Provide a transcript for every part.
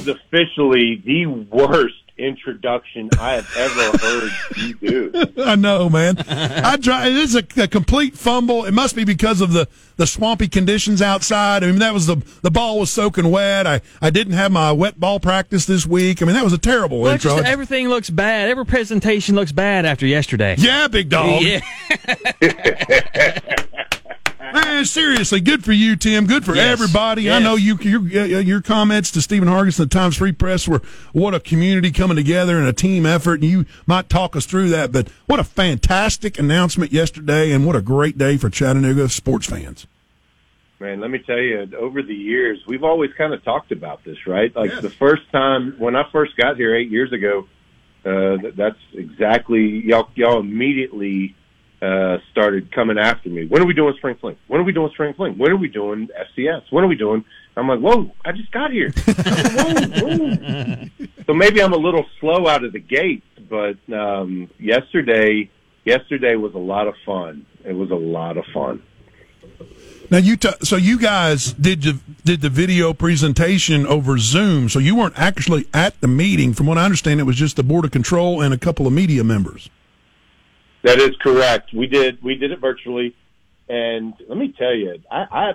is officially the worst introduction I have ever heard you do. I know, man. I try. It is a, a, complete fumble. It must be because of the, the swampy conditions outside. I mean, that was the the ball was soaking wet. I, I didn't have my wet ball practice this week. I mean, that was a terrible well, intro. Just, everything looks bad. Every presentation looks bad after yesterday. Yeah, big dog. Yeah. Man, seriously, good for you, Tim. Good for yes. everybody. Yes. I know you your, your comments to Stephen Hargis and the Times Free Press were what a community coming together and a team effort. And you might talk us through that, but what a fantastic announcement yesterday, and what a great day for Chattanooga sports fans. Man, let me tell you, over the years, we've always kind of talked about this, right? Like yes. the first time when I first got here eight years ago, uh, that's exactly y'all. Y'all immediately uh, started coming after me. When are we doing spring fling? When are we doing spring fling? When are we doing FCS? When are we doing? I'm like, whoa! I just got here. whoa, whoa. So maybe I'm a little slow out of the gate, but um, yesterday, yesterday was a lot of fun. It was a lot of fun. Now you t- so you guys did the, did the video presentation over Zoom, so you weren't actually at the meeting. From what I understand, it was just the board of control and a couple of media members. That is correct. We did we did it virtually, and let me tell you, I, I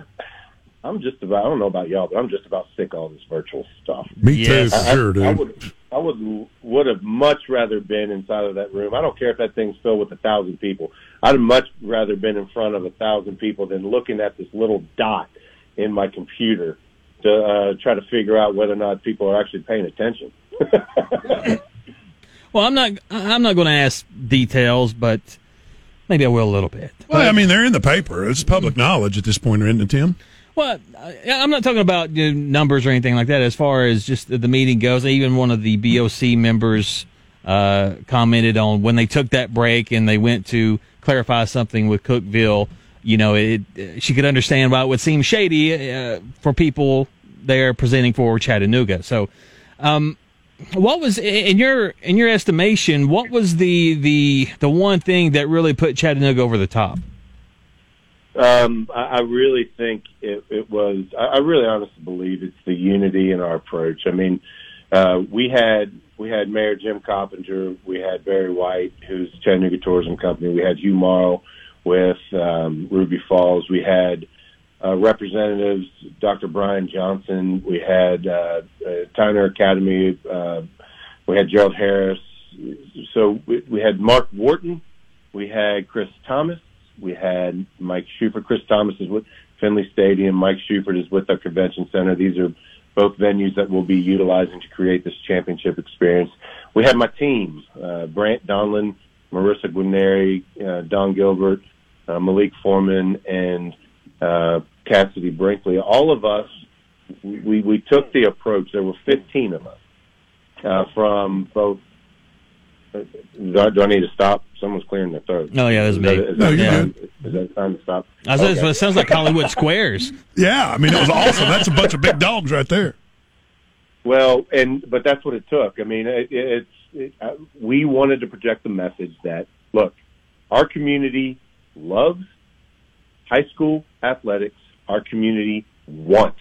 I'm just about I don't know about y'all, but I'm just about sick of all this virtual stuff. Me yes. too, I, sure, dude. I would I would would have much rather been inside of that room. I don't care if that thing's filled with a thousand people. I'd have much rather been in front of a thousand people than looking at this little dot in my computer to uh, try to figure out whether or not people are actually paying attention. Well, I'm not. I'm not going to ask details, but maybe I will a little bit. Well, I mean, they're in the paper. It's public knowledge at this point, isn't it, Tim? Well, I'm not talking about you know, numbers or anything like that. As far as just the meeting goes, even one of the BOC members uh, commented on when they took that break and they went to clarify something with Cookeville. You know, it, she could understand why it would seem shady uh, for people there presenting for Chattanooga. So, um, what was in your in your estimation? What was the the the one thing that really put Chattanooga over the top? Um, I, I really think it, it was. I, I really honestly believe it's the unity in our approach. I mean, uh, we had we had Mayor Jim Coppinger, we had Barry White, who's Chattanooga Tourism Company, we had Hugh Morrow with um, Ruby Falls, we had representatives, Dr. Brian Johnson. We had uh, uh, Tyner Academy. Uh, we had Gerald Harris. So we, we had Mark Wharton. We had Chris Thomas. We had Mike Schufert. Chris Thomas is with Finley Stadium. Mike Schufert is with the convention center. These are both venues that we'll be utilizing to create this championship experience. We had my team, uh, Brant Donlin, Marissa Guarneri, uh, Don Gilbert, uh, Malik Foreman, and uh, Cassidy Brinkley, all of us, we, we took the approach. There were 15 of us uh, from both. Uh, do I, do I need to stop? Someone's clearing their throat. Oh yeah, that's me. That, is, no, that you time, is that time to stop? I was, okay. It sounds like Hollywood Squares. yeah, I mean it was awesome. That's a bunch of big dogs right there. Well, and but that's what it took. I mean, it, it's it, uh, we wanted to project the message that look, our community loves high school athletics, our community wants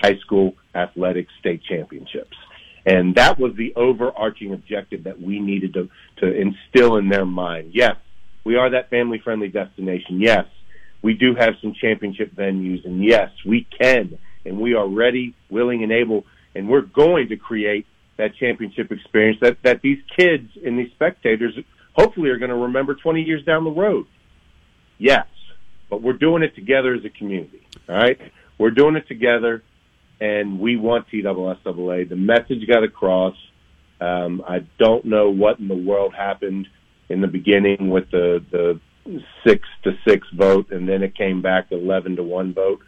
high school athletics state championships. And that was the overarching objective that we needed to, to instill in their mind. Yes, we are that family friendly destination. Yes, we do have some championship venues. And yes, we can. And we are ready, willing, and able. And we're going to create that championship experience that, that these kids and these spectators hopefully are going to remember 20 years down the road. Yes but we're doing it together as a community. All right, we're doing it together, and we want TSSAA. The message got across. Um, I don't know what in the world happened in the beginning with the the six to six vote, and then it came back eleven to one vote.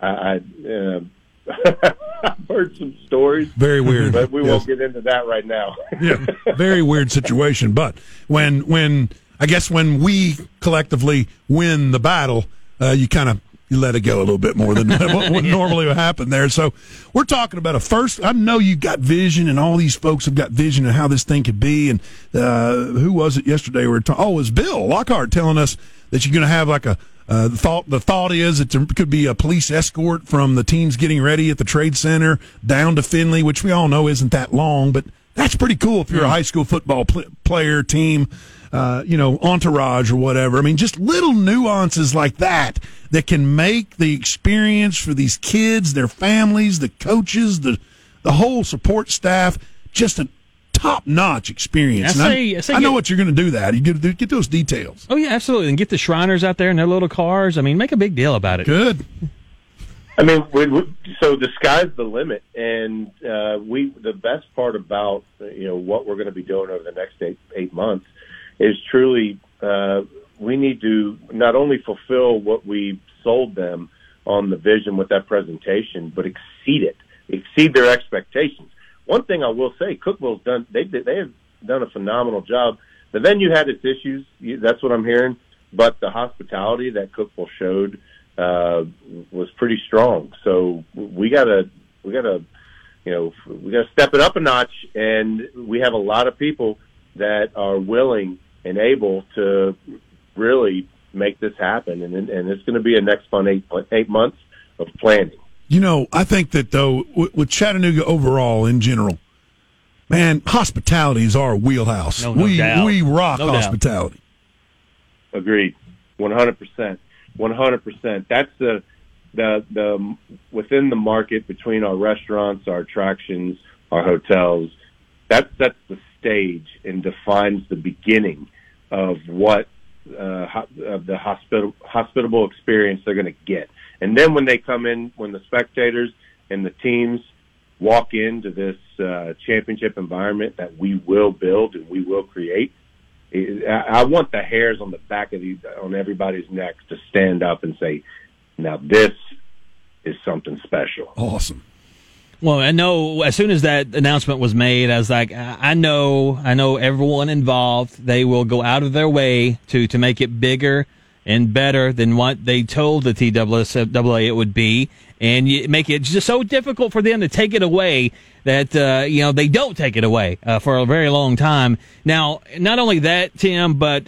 I, I uh, I've heard some stories. Very weird, but we yes. won't get into that right now. yeah, very weird situation. But when when I guess when we collectively win the battle, uh, you kind of you let it go a little bit more than what would normally would happen there. So we're talking about a first. I know you got vision, and all these folks have got vision of how this thing could be. And uh, who was it yesterday? We were talking. Oh, it was Bill Lockhart telling us that you're going to have like a Uh, the thought the thought is it could be a police escort from the teams getting ready at the trade center down to Finley, which we all know isn't that long, but that's pretty cool if you're a high school football pl- player team, uh, you know, entourage or whatever. I mean, just little nuances like that that can make the experience for these kids, their families, the coaches, the the whole support staff just a top notch experience. I say- I say I know get- what you're going to do. That you get, get those details. Oh yeah, absolutely. And get the Shriners out there in their little cars. I mean, make a big deal about it. Good. I mean, we, we, so the sky's the limit, and uh, we the best part about uh, you know what we're going to be doing over the next eight eight months is truly uh, we need to not only fulfill what we sold them on the vision with that presentation, but exceed it, exceed their expectations. One thing I will say, Cookeville's done they they have done a phenomenal job. The venue had its issues, that's what I'm hearing, but the hospitality that Cookville showed uh, was pretty strong. So we gotta, we gotta, you know, we gotta step it up a notch. And we have a lot of people that are willing and able to really make this happen. And and it's going to be a next fun eight eight months of planning. You know, I think that though, with, with Chattanooga overall in general, man, hospitality is our wheelhouse. No, no we doubt. we rock No doubt. hospitality. Agreed, one hundred percent, one hundred percent. That's the the the within the market between our restaurants, our attractions, our hotels. That sets the stage and defines the beginning of what uh, ho- of the hospital hospitable experience they're going to get. And then when they come in, when the spectators and the teams walk into this uh, championship environment that we will build and we will create, I I want the hairs on the back of these on everybody's neck to stand up and say, "Now this is something special." Awesome. Well, I know as soon as that announcement was made, I was like, I know, I know everyone involved. They will go out of their way to to make it bigger and better than what they told the TWSAA it would be, and make it just so difficult for them to take it away that uh, you know they don't take it away uh, for a very long time. Now, not only that, Tim, but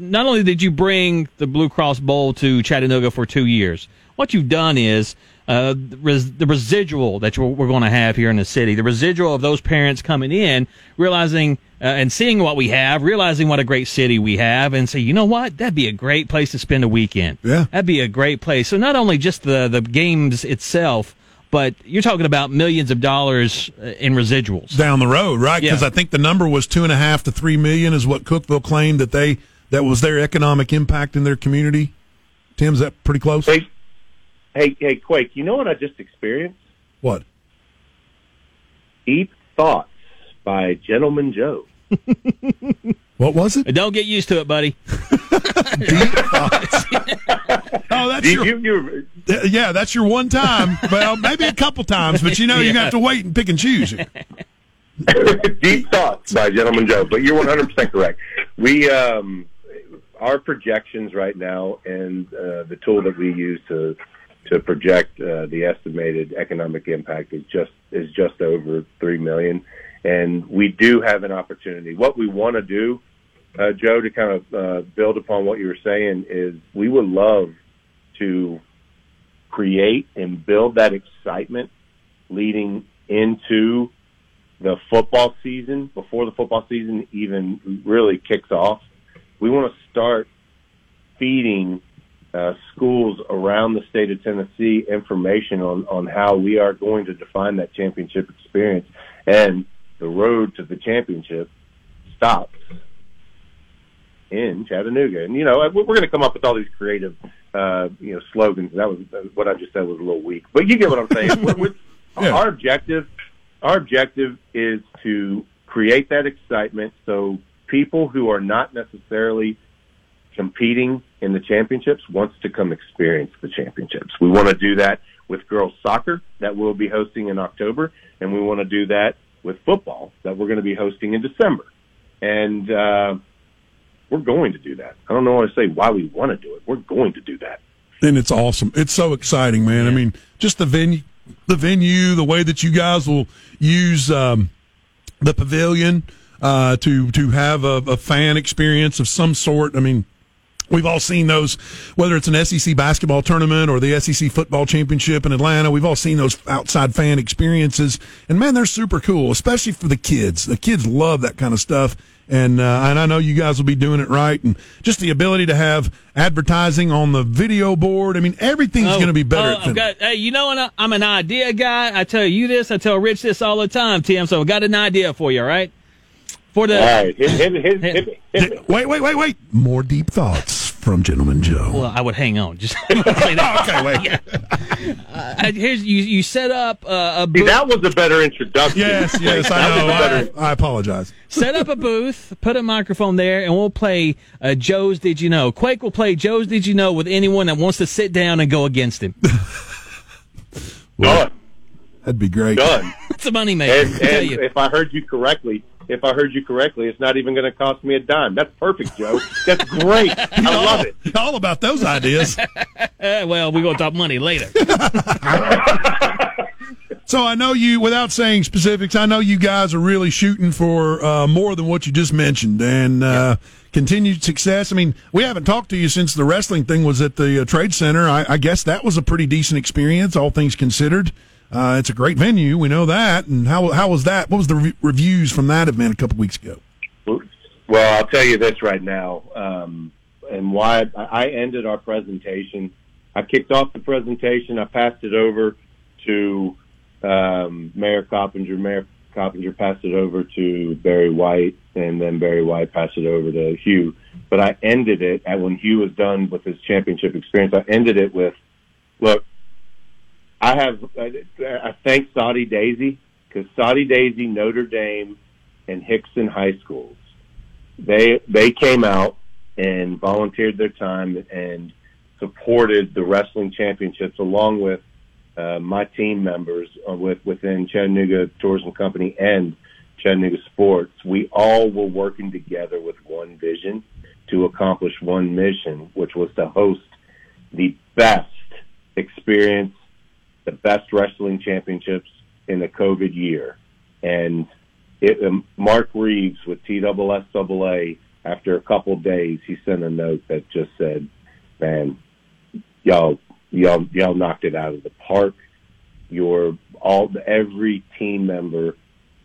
not only did you bring the Blue Cross Bowl to Chattanooga for two years, what you've done is uh, the, res- the residual that you're, we're going to have here in the city, the residual of those parents coming in, realizing uh, and seeing what we have, realizing what a great city we have, and say, you know what, that'd be a great place to spend a weekend. Yeah. that'd be a great place. So not only just the the games itself, but you're talking about millions of dollars uh, in residuals. Down the road, right? Because Yeah. I think the number was two and a half to three million is what Cookeville claimed that they that was their economic impact in their community. Tim, is that pretty close? Hey, hey, hey, Quake! You know what I just experienced? What? Deep thoughts by Gentleman Joe. What was it? Don't get used to it, buddy. Deep thoughts. oh, that's You, your you, you, yeah, that's your one time. Well, maybe a couple times, but you know you have to wait and pick and choose. Deep thoughts by Gentleman Joe, but you're 100% correct. We, um, our projections right now and uh, the tool that we use to to project uh, the estimated economic impact is just is just over three million, and we do have an opportunity. What we want to do, uh, Joe, to kind of uh, build upon what you were saying, is we would love to create and build that excitement leading into the football season, before the football season even really kicks off, we want to start feeding uh, schools around the state of Tennessee information on, on how we are going to define that championship experience. And the road to the championship stops in Chattanooga. And, you know, we're going to come up with all these creative, uh, you know, slogans. That was what I just said was a little weak, but you get what I'm saying. We're- we're- Yeah. Our objective our objective is to create that excitement so people who are not necessarily competing in the championships wants to come experience the championships. We want to do that with girls soccer that we'll be hosting in October, and we want to do that with football that we're going to be hosting in December. And uh, we're going to do that. I don't know how to say why we want to do it. We're going to do that. and it's awesome. It's so exciting, man. I mean, just the venue, the venue, the way that you guys will use um, the pavilion uh, to to have a, a fan experience of some sort. I mean, We've all seen those, whether it's an SEC basketball tournament or the SEC football championship in Atlanta. We've all seen those outside fan experiences, and man, they're super cool, especially for the kids. The kids love that kind of stuff, and uh, and I know you guys will be doing it right. And just the ability to have advertising on the video board. I mean, everything's Oh, going to be better. oh, got, hey, you know what? I'm an idea guy. I tell you this. I tell Rich this all the time, Tim. So I got an idea for you. All right. For the All right, hit, hit, hit, hit, me, hit me. wait, wait, wait, wait. More deep thoughts from Gentleman Joe. well, I would hang on. Just play that. okay, wait. Uh, here's you. You set up uh, a See, booth. that was a better introduction. Yes, yes, I know. better- I, I apologize. set up a booth, put a microphone there, and we'll play uh, Joe's Did You Know. Quake will play Joe's Did You Know with anyone that wants to sit down and go against him. Done. That'd be great. Done. It's a money maker. And, I tell and you. if I heard you correctly, if I heard you correctly, it's not even going to cost me a dime. That's perfect, Joe. That's great. I love it. All about those ideas. Well, we're gonna talk money later. So I know you, without saying specifics, I know you guys are really shooting for uh, more than what you just mentioned and uh, continued success. I mean, we haven't talked to you since the wrestling thing was at the uh, Trade Center. I, I guess that was a pretty decent experience, all things considered. Uh, it's a great venue, we know that. And how how was that? What was the re- reviews from that event a couple weeks ago? Well, I'll tell you this right now, um, and why I ended our presentation. I kicked off the presentation. I passed it over to um, Mayor Coppinger. Mayor Coppinger passed it over to Barry White, and then Barry White passed it over to Hugh. But I ended it at when Hugh was done with his championship experience. I ended it with, "Look, I have I, I thank Soddy-Daisy because Soddy-Daisy, Notre Dame, and Hickson High Schools they they came out and volunteered their time and supported the wrestling championships along with uh, my team members uh, with within Chattanooga Tourism Company and Chattanooga Sports. We all were working together with one vision to accomplish one mission, which was to host the best experience, the best wrestling championships in the COVID year, and it, um, Mark Reeves with TSSAA, after a couple days, he sent a note that just said, "Man, y'all, y'all, y'all knocked it out of the park. Your all every team member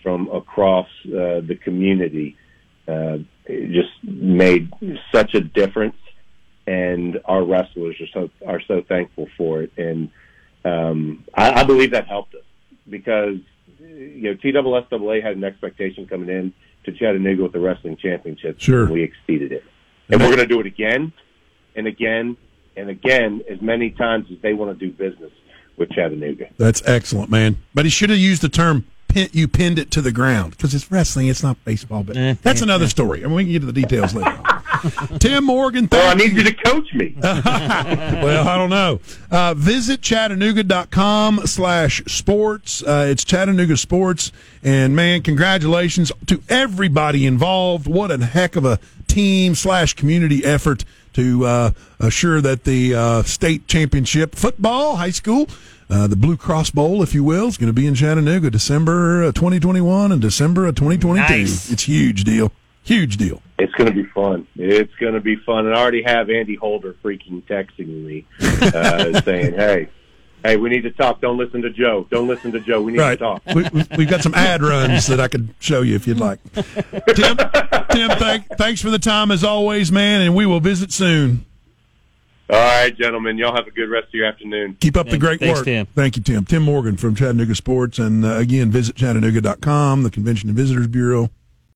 from across uh, the community uh, just made such a difference, and our wrestlers are so are so thankful for it. And um, I, I believe that helped us because you know, TSSAA had an expectation coming in to Chattanooga with the wrestling championship. Sure. And we exceeded it. And we're going to do it again and again and again as many times as they want to do business with Chattanooga. That's excellent, man. But he should have used the term pin, you pinned it to the ground because it's wrestling, it's not baseball. But Eh, that's eh, another story. I mean, we can get to the details later. On. Tim Morgan, Well, I need you to coach me. well, I don't know. Uh, visit chattanooga.com slash sports. Uh, it's Chattanooga Sports. And man, congratulations to everybody involved. What a heck of a team slash community effort to uh, assure that the uh, state championship football, high school, uh, the Blue Cross Bowl, if you will, is going to be in Chattanooga December uh, 2021 and December of 2022. Nice. It's huge deal. Huge deal. It's going to be fun. It's going to be fun. And I already have Andy Holder freaking texting me uh, saying, "Hey, hey, we need to talk. Don't listen to Joe. Don't listen to Joe. We need Right. to talk." We, we- we've got some ad runs that I could show you if you'd like. Tim, Tim, thank, thanks for the time as always, man, and we will visit soon. All right, gentlemen. Y'all have a good rest of your afternoon. Keep up the great Thanks, work. Tim. Thank you, Tim. Tim Morgan from Chattanooga Sports. And uh, again, visit chattanooga.com, the Convention and Visitors Bureau.